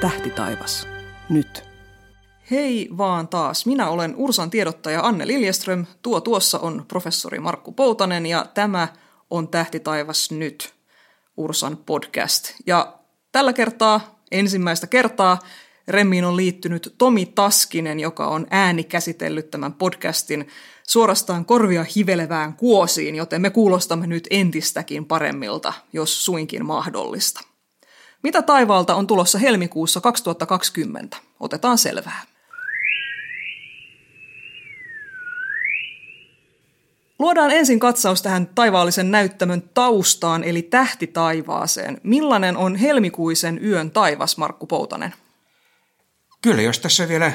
Tähti taivas. Nyt. Hei vaan taas. Minä olen Ursan tiedottaja Anne Liljeström. Tuo tuossa on professori Markku Poutanen ja tämä on Tähti taivas nyt. Ursan podcast. Ja tällä kertaa, ensimmäistä kertaa, Remmiin on liittynyt Tomi Taskinen, joka on ääni käsitellyt tämän podcastin suorastaan korvia hivelevään kuosiin, joten me kuulostamme nyt entistäkin paremmilta, jos suinkin mahdollista. Mitä taivaalta on tulossa helmikuussa 2020? Otetaan selvää. Luodaan ensin katsaus tähän taivaallisen näyttämön taustaan, eli tähti taivaaseen. Millainen on helmikuisen yön taivas, Markku Poutanen? Kyllä, jos tässä vielä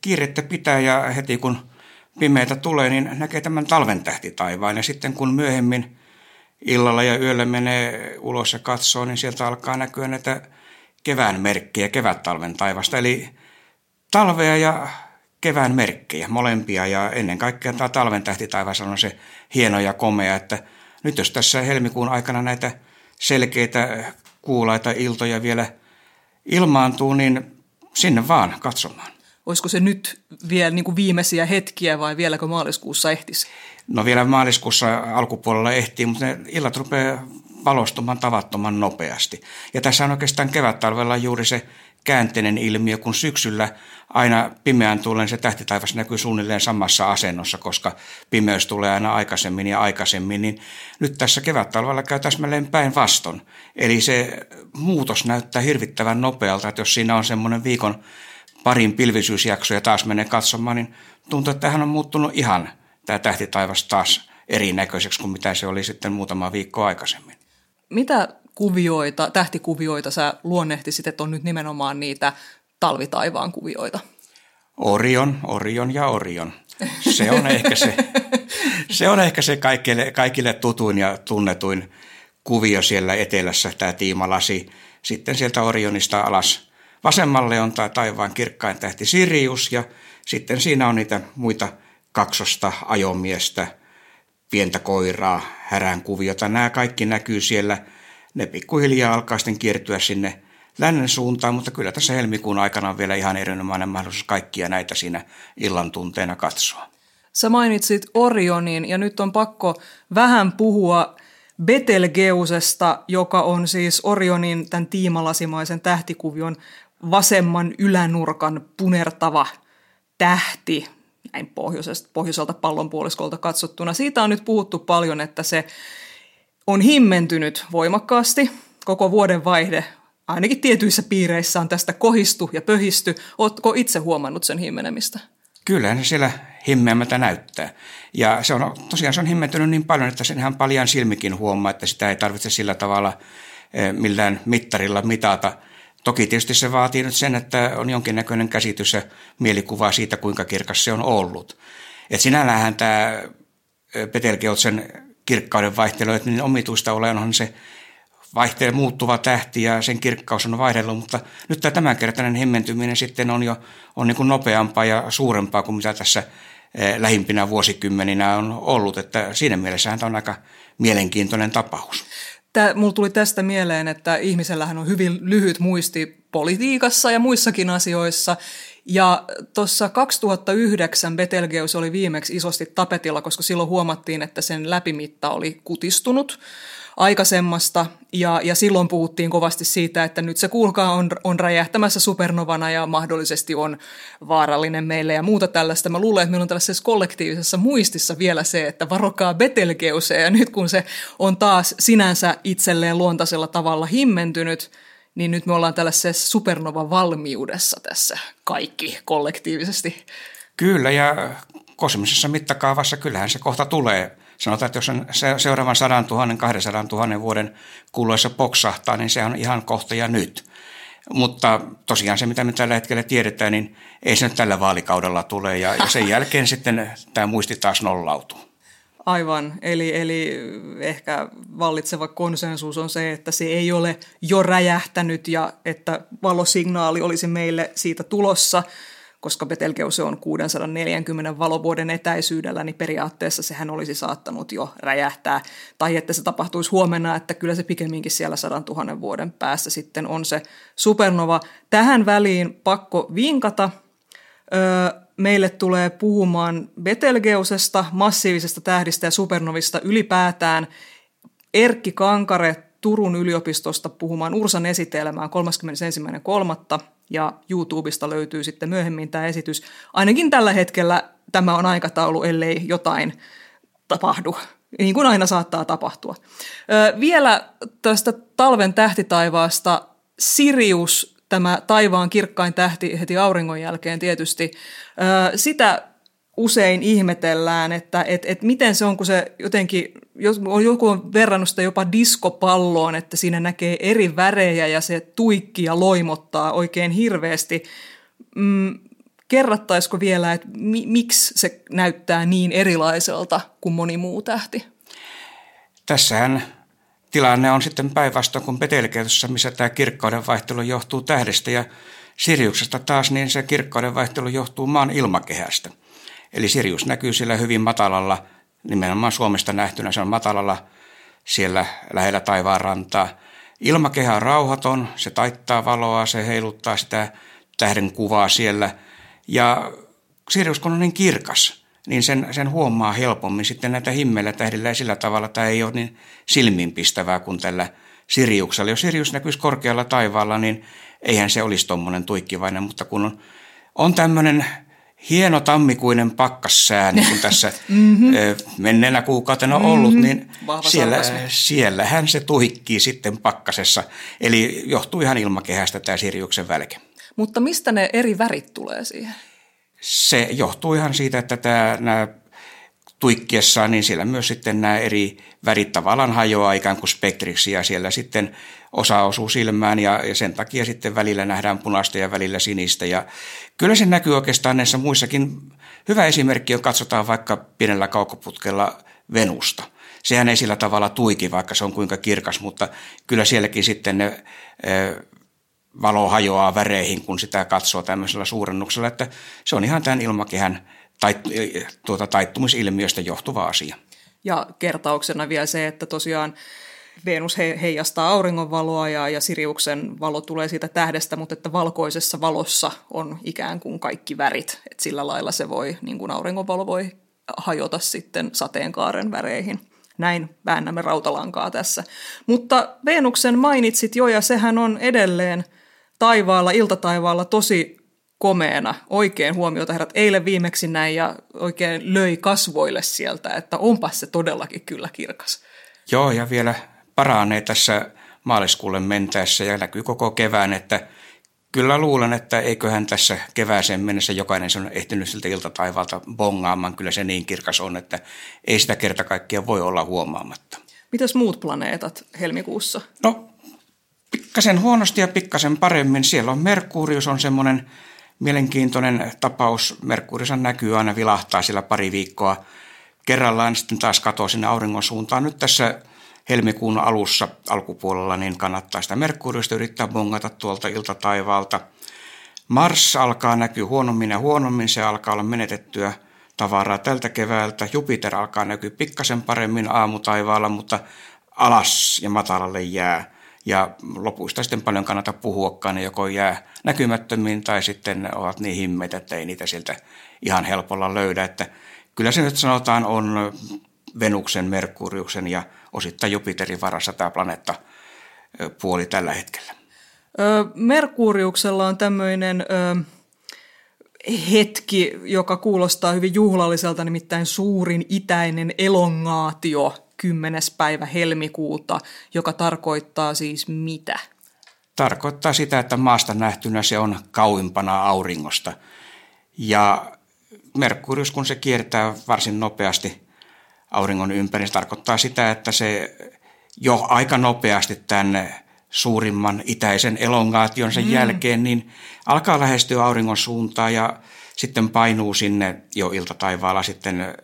kiirettä pitää ja heti kun pimeitä tulee, niin näkee tämän talven taivaan. Ja sitten kun myöhemmin illalla ja yöllä menee ulos ja katsoo, niin sieltä alkaa näkyä näitä kevään merkkejä, kevät-talven taivasta. Eli talvea ja kevään merkkejä, molempia. Ja ennen kaikkea tämä talven taivas on se hieno ja komea, että nyt jos tässä helmikuun aikana näitä selkeitä kuulaita iltoja vielä ilmaantuu, niin sinne vaan katsomaan. Olisiko se nyt vielä niin kuin viimeisiä hetkiä vai vieläkö maaliskuussa ehtisi? No vielä maaliskuussa alkupuolella ehtii, mutta ne illat rupeaa valostumaan tavattoman nopeasti. Ja tässä on oikeastaan kevät-talvella juuri se käänteinen ilmiö, kun syksyllä aina pimeän tullen se tähtitaivas näkyy suunnilleen samassa asennossa, koska pimeys tulee aina aikaisemmin ja aikaisemmin, niin nyt tässä kevät-talvella käy täsmälleen päinvaston. Eli se muutos näyttää hirvittävän nopealta, että jos siinä on semmoinen viikon parin pilvisyysjaksoja taas menee katsomaan, niin tuntuu, että tähän on muuttunut ihan tämä tähtitaivas taas erinäköiseksi kuin mitä se oli sitten muutama viikko aikaisemmin. Mitä kuvioita, tähtikuvioita sä luonnehtisit, että on nyt nimenomaan niitä talvitaivaan kuvioita? Orion, Orion ja Orion. Se on ehkä se, se, on ehkä se kaikille, kaikille tutuin ja tunnetuin kuvio siellä etelässä, tämä tiimalasi. Sitten sieltä Orionista alas vasemmalle on tämä taivaan kirkkain tähti Sirius ja sitten siinä on niitä muita kaksosta ajomiestä, pientä koiraa, härän kuviota. Nämä kaikki näkyy siellä – ne pikkuhiljaa alkaa sitten kiertyä sinne lännen suuntaan, mutta kyllä tässä helmikuun aikana on vielä ihan erinomainen mahdollisuus kaikkia näitä siinä illan tunteena katsoa. Sä mainitsit Orionin ja nyt on pakko vähän puhua Betelgeusesta, joka on siis Orionin tämän tiimalasimaisen tähtikuvion vasemman ylänurkan punertava tähti, näin pohjoiselta, pohjoiselta pallonpuoliskolta katsottuna. Siitä on nyt puhuttu paljon, että se on himmentynyt voimakkaasti. Koko vuoden vaihde ainakin tietyissä piireissä on tästä kohistu ja pöhisty. Oletko itse huomannut sen himmenemistä? Kyllä, se siellä himmeämmätä näyttää. Ja se on tosiaan se on himmentynyt niin paljon, että sen ihan paljon silmikin huomaa, että sitä ei tarvitse sillä tavalla eh, millään mittarilla mitata. Toki tietysti se vaatii nyt sen, että on jonkinnäköinen käsitys ja mielikuva siitä, kuinka kirkas se on ollut. Et sinällähän tämä Petelgeotsen kirkkauden vaihtelu, että niin omituista ole, onhan se vaihtelee muuttuva tähti ja sen kirkkaus on vaihdellut, mutta nyt tämä tämänkertainen himmentyminen sitten on jo on niin kuin nopeampaa ja suurempaa kuin mitä tässä lähimpinä vuosikymmeninä on ollut, että siinä mielessä tämä on aika mielenkiintoinen tapaus. Tämä, mulla tuli tästä mieleen, että ihmisellähän on hyvin lyhyt muisti politiikassa ja muissakin asioissa, ja tuossa 2009 Betelgeuse oli viimeksi isosti tapetilla, koska silloin huomattiin, että sen läpimitta oli kutistunut aikaisemmasta. Ja, ja silloin puhuttiin kovasti siitä, että nyt se kuulkaa on, on räjähtämässä supernovana ja mahdollisesti on vaarallinen meille ja muuta tällaista. Mä luulen, että meillä on tällaisessa kollektiivisessa muistissa vielä se, että varokaa Betelgeuse. Ja nyt kun se on taas sinänsä itselleen luontaisella tavalla himmentynyt – niin nyt me ollaan tällaisessa supernova-valmiudessa tässä kaikki kollektiivisesti. Kyllä, ja kosmisessa mittakaavassa kyllähän se kohta tulee. Sanotaan, että jos on seuraavan 100 000, 200 000 vuoden kuluessa poksahtaa, niin se on ihan kohta ja nyt. Mutta tosiaan se, mitä me tällä hetkellä tiedetään, niin ei se nyt tällä vaalikaudella tule, ja, ja sen jälkeen sitten tämä muisti taas nollautuu. Aivan, eli, eli ehkä vallitseva konsensus on se, että se ei ole jo räjähtänyt ja että valosignaali olisi meille siitä tulossa. Koska Betelgeuse on 640 valovuoden etäisyydellä, niin periaatteessa sehän olisi saattanut jo räjähtää. Tai että se tapahtuisi huomenna, että kyllä se pikemminkin siellä 100 000 vuoden päässä sitten on se supernova. Tähän väliin pakko vinkata. Öö, meille tulee puhumaan Betelgeusesta, massiivisesta tähdistä ja supernovista ylipäätään. Erkki Kankare Turun yliopistosta puhumaan Ursan esitelmään 31.3. ja YouTubesta löytyy sitten myöhemmin tämä esitys. Ainakin tällä hetkellä tämä on aikataulu, ellei jotain tapahdu, niin kuin aina saattaa tapahtua. vielä tästä talven tähtitaivaasta Sirius, tämä taivaan kirkkain tähti heti auringon jälkeen tietysti, sitä usein ihmetellään, että et, et miten se on, kun se jotenkin, joku on verrannut sitä jopa diskopalloon, että siinä näkee eri värejä ja se tuikki ja loimottaa oikein hirveästi. Mm, kerrattaisiko vielä, että mi, miksi se näyttää niin erilaiselta kuin moni muu tähti? Tässähän tilanne on sitten päinvastoin kuin Betelgeusissa, missä tämä kirkkauden vaihtelu johtuu tähdestä ja Siriuksesta taas, niin se kirkkauden vaihtelu johtuu maan ilmakehästä – Eli Sirius näkyy siellä hyvin matalalla, nimenomaan Suomesta nähtynä se on matalalla siellä lähellä taivaan rantaa. Ilmakehä on rauhaton, se taittaa valoa, se heiluttaa sitä tähden kuvaa siellä. Ja Sirius kun on niin kirkas, niin sen, sen huomaa helpommin sitten näitä himmeillä tähdillä ja sillä tavalla tämä ei ole niin silmiinpistävää kuin tällä Siriuksella. Jos Sirius näkyisi korkealla taivaalla, niin eihän se olisi tuommoinen tuikkivainen, mutta kun on, on tämmöinen hieno tammikuinen pakkassää, niin kuin tässä mm-hmm. menneenä kuukautena on ollut, mm-hmm. niin siellä, siellähän se tuhikkii sitten pakkasessa. Eli johtuu ihan ilmakehästä tämä Siriuksen välke. Mutta mistä ne eri värit tulee siihen? Se johtuu ihan siitä, että tämä, nämä tuikkiessaan, niin siellä myös sitten nämä eri värit tavallaan hajoaa ikään kuin spektriksi ja siellä sitten osa osuu silmään ja, ja sen takia sitten välillä nähdään punaista ja välillä sinistä. Ja kyllä se näkyy oikeastaan näissä muissakin. Hyvä esimerkki on, katsotaan vaikka pienellä kaukoputkella Venusta. Sehän ei sillä tavalla tuiki, vaikka se on kuinka kirkas, mutta kyllä sielläkin sitten ne, e, valo hajoaa väreihin, kun sitä katsoo tämmöisellä suurennuksella, että se on ihan tämän ilmakehän tait, tuota, taittumisilmiöstä johtuva asia. Ja kertauksena vielä se, että tosiaan Venus he, heijastaa auringonvaloa ja, ja Siriuksen valo tulee siitä tähdestä, mutta että valkoisessa valossa on ikään kuin kaikki värit. Et sillä lailla se voi, niin kuin auringonvalo voi hajota sitten sateenkaaren väreihin. Näin väännämme rautalankaa tässä. Mutta Venuksen mainitsit jo, ja sehän on edelleen taivaalla, iltataivaalla tosi komeena. Oikein huomiota herrat. Eilen viimeksi näin ja oikein löi kasvoille sieltä, että onpa se todellakin kyllä kirkas. Joo, ja vielä paranee tässä maaliskuulle mentäessä ja näkyy koko kevään, että kyllä luulen, että eiköhän tässä kevääseen mennessä jokainen se on ehtinyt siltä iltataivalta bongaamaan. Kyllä se niin kirkas on, että ei sitä kerta kaikkiaan voi olla huomaamatta. Mitäs muut planeetat helmikuussa? No, pikkasen huonosti ja pikkasen paremmin. Siellä on Merkurius on semmoinen mielenkiintoinen tapaus. Merkurius näkyy aina vilahtaa sillä pari viikkoa kerrallaan, sitten taas katoaa sinne auringon suuntaan. Nyt tässä helmikuun alussa alkupuolella, niin kannattaa sitä Merkuriusta yrittää bongata tuolta iltataivaalta. Mars alkaa näkyä huonommin ja huonommin, se alkaa olla menetettyä tavaraa tältä keväältä. Jupiter alkaa näkyä pikkasen paremmin aamutaivaalla, mutta alas ja matalalle jää. Ja lopuista sitten paljon kannata puhuakaan, ne joko jää näkymättömiin tai sitten ovat niin himmeitä, että ei niitä sieltä ihan helpolla löydä. Että kyllä se nyt sanotaan on Venuksen, Merkuriuksen ja osittain Jupiterin varassa tämä planeetta puoli tällä hetkellä. Merkuriuksella on tämmöinen hetki, joka kuulostaa hyvin juhlalliselta, nimittäin suurin itäinen elongaatio 10. päivä helmikuuta, joka tarkoittaa siis mitä? Tarkoittaa sitä, että maasta nähtynä se on kauimpana auringosta. Ja Merkurius, kun se kiertää varsin nopeasti auringon ympäri. Se tarkoittaa sitä, että se jo aika nopeasti tämän suurimman itäisen elongaation sen mm. jälkeen, niin alkaa lähestyä auringon suuntaan ja sitten painuu sinne jo iltataivaalla sitten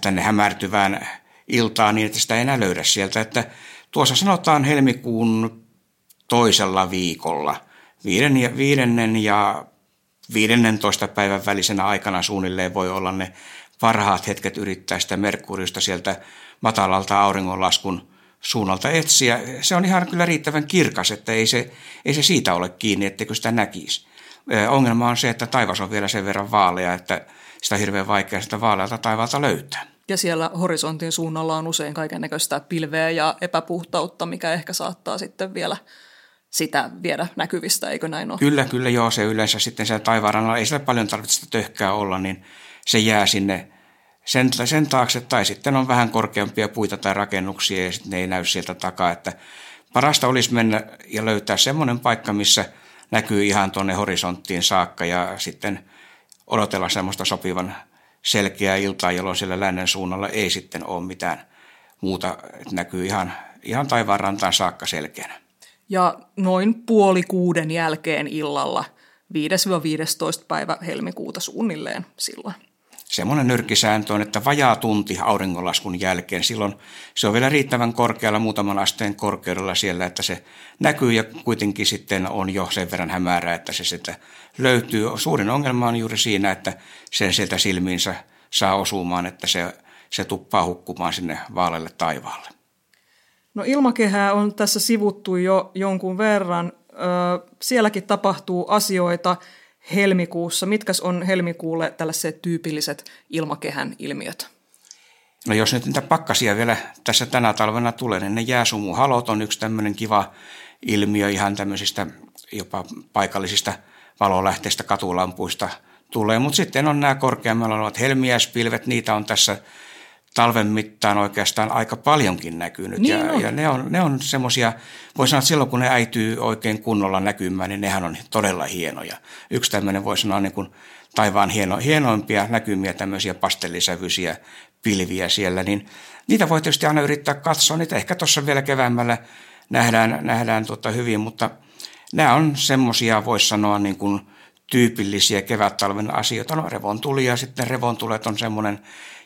tänne hämärtyvään iltaan niin, että sitä ei enää löydä sieltä. Että tuossa sanotaan helmikuun toisella viikolla, viiden ja, viidennen ja 15 päivän välisenä aikana suunnilleen voi olla ne parhaat hetket yrittää sitä Merkuriusta sieltä matalalta auringonlaskun suunnalta etsiä. Se on ihan kyllä riittävän kirkas, että ei se, ei se siitä ole kiinni, etteikö sitä näkisi. Ongelma on se, että taivas on vielä sen verran vaalea, että sitä on hirveän vaikea sitä vaalealta taivaalta löytää. Ja siellä horisontin suunnalla on usein kaiken näköistä pilveä ja epäpuhtautta, mikä ehkä saattaa sitten vielä sitä viedä näkyvistä, eikö näin ole? Kyllä, kyllä joo, se yleensä sitten siellä taivaanrannalla, ei siellä paljon tarvitse sitä töhkää olla, niin se jää sinne sen, sen taakse, tai sitten on vähän korkeampia puita tai rakennuksia ja sitten ne ei näy sieltä takaa, että parasta olisi mennä ja löytää semmoinen paikka, missä näkyy ihan tuonne horisonttiin saakka ja sitten odotella semmoista sopivan selkeää iltaa, jolloin siellä lännen suunnalla ei sitten ole mitään muuta, näkyy ihan, ihan taivaanrantaan saakka selkeänä. Ja noin puoli kuuden jälkeen illalla 5-15 päivä helmikuuta suunnilleen silloin semmoinen nyrkkisääntö on, että vajaa tunti auringonlaskun jälkeen, silloin se on vielä riittävän korkealla, muutaman asteen korkeudella siellä, että se näkyy ja kuitenkin sitten on jo sen verran hämärää, että se sitä löytyy. Suurin ongelma on juuri siinä, että sen sieltä silmiinsä saa osumaan, että se, se tuppaa hukkumaan sinne vaaleelle taivaalle. No ilmakehää on tässä sivuttu jo jonkun verran. sielläkin tapahtuu asioita, helmikuussa. Mitkäs on helmikuulle tällaiset tyypilliset ilmakehän ilmiöt? No jos nyt niitä pakkasia vielä tässä tänä talvena tulee, niin ne jääsumuhalot on yksi tämmöinen kiva ilmiö ihan tämmöisistä jopa paikallisista valolähteistä, katulampuista tulee. Mutta sitten on nämä korkeammalla olevat helmiäispilvet, niitä on tässä talven mittaan oikeastaan aika paljonkin näkynyt. Niin ja, on. ja ne on, ne on semmoisia, voi sanoa, että silloin kun ne äityy oikein kunnolla näkymään, niin nehän on todella hienoja. Yksi tämmöinen voi sanoa niin kuin taivaan hieno, hienoimpia näkymiä, tämmöisiä pastellisävyisiä pilviä siellä, niin niitä voi tietysti aina yrittää katsoa. Niitä ehkä tuossa vielä keväämällä nähdään, nähdään tota hyvin, mutta nämä on semmoisia, voisi sanoa niin kuin tyypillisiä kevät-talven asioita. No revontuli ja sitten revontulet on semmoinen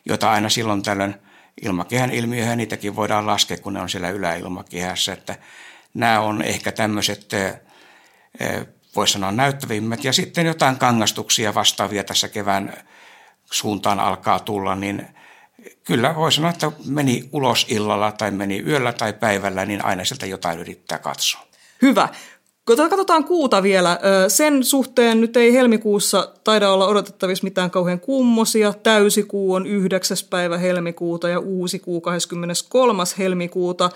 jota aina silloin tällöin ilmakehän ilmiöihin niitäkin voidaan laskea, kun ne on siellä yläilmakehässä. Että nämä on ehkä tämmöiset, voisi sanoa näyttävimmät. Ja sitten jotain kangastuksia vastaavia tässä kevään suuntaan alkaa tulla, niin kyllä voi sanoa, että meni ulos illalla tai meni yöllä tai päivällä, niin aina sieltä jotain yrittää katsoa. Hyvä. Katsotaan kuuta vielä. Sen suhteen nyt ei helmikuussa taida olla odotettavissa mitään kauhean kummosia. Täysikuu on 9. päivä helmikuuta ja uusi kuu 23. helmikuuta.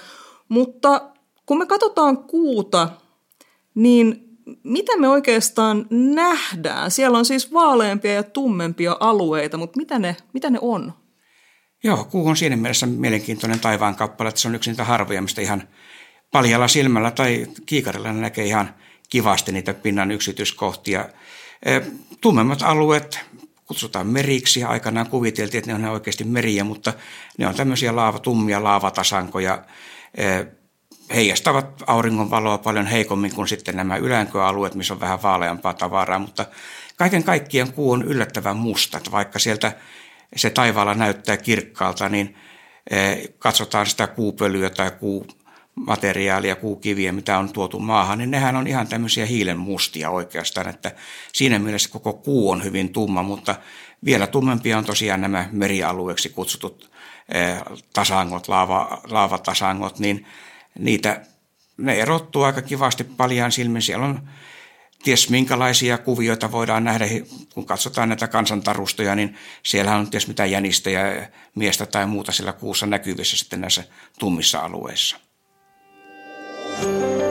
Mutta kun me katsotaan kuuta, niin mitä me oikeastaan nähdään? Siellä on siis vaaleampia ja tummempia alueita, mutta mitä ne, mitä ne on? Joo, kuu on siinä mielessä mielenkiintoinen taivaan kappale, että se on yksi niitä harvoja, mistä ihan paljalla silmällä tai kiikarilla näkee ihan kivasti niitä pinnan yksityiskohtia. Tummemmat alueet kutsutaan meriksi. Aikanaan kuviteltiin, että ne on oikeasti meriä, mutta ne on tämmöisiä laava, tummia laavatasankoja. Heijastavat auringonvaloa paljon heikommin kuin sitten nämä ylänköalueet, missä on vähän vaaleampaa tavaraa, mutta kaiken kaikkiaan kuu on yllättävän musta. Vaikka sieltä se taivaalla näyttää kirkkaalta, niin katsotaan sitä kuupölyä tai kuu materiaalia, kuukiviä, mitä on tuotu maahan, niin nehän on ihan tämmöisiä hiilen mustia oikeastaan, että siinä mielessä koko kuu on hyvin tumma, mutta vielä tummempia on tosiaan nämä merialueeksi kutsutut eh, tasangot, laava, laavatasangot, niin niitä, ne erottuu aika kivasti paljon silmin. Siellä on ties minkälaisia kuvioita voidaan nähdä, kun katsotaan näitä kansantarustoja, niin siellä on ties mitä jänistä ja miestä tai muuta sillä kuussa näkyvissä sitten näissä tummissa alueissa. Thank you.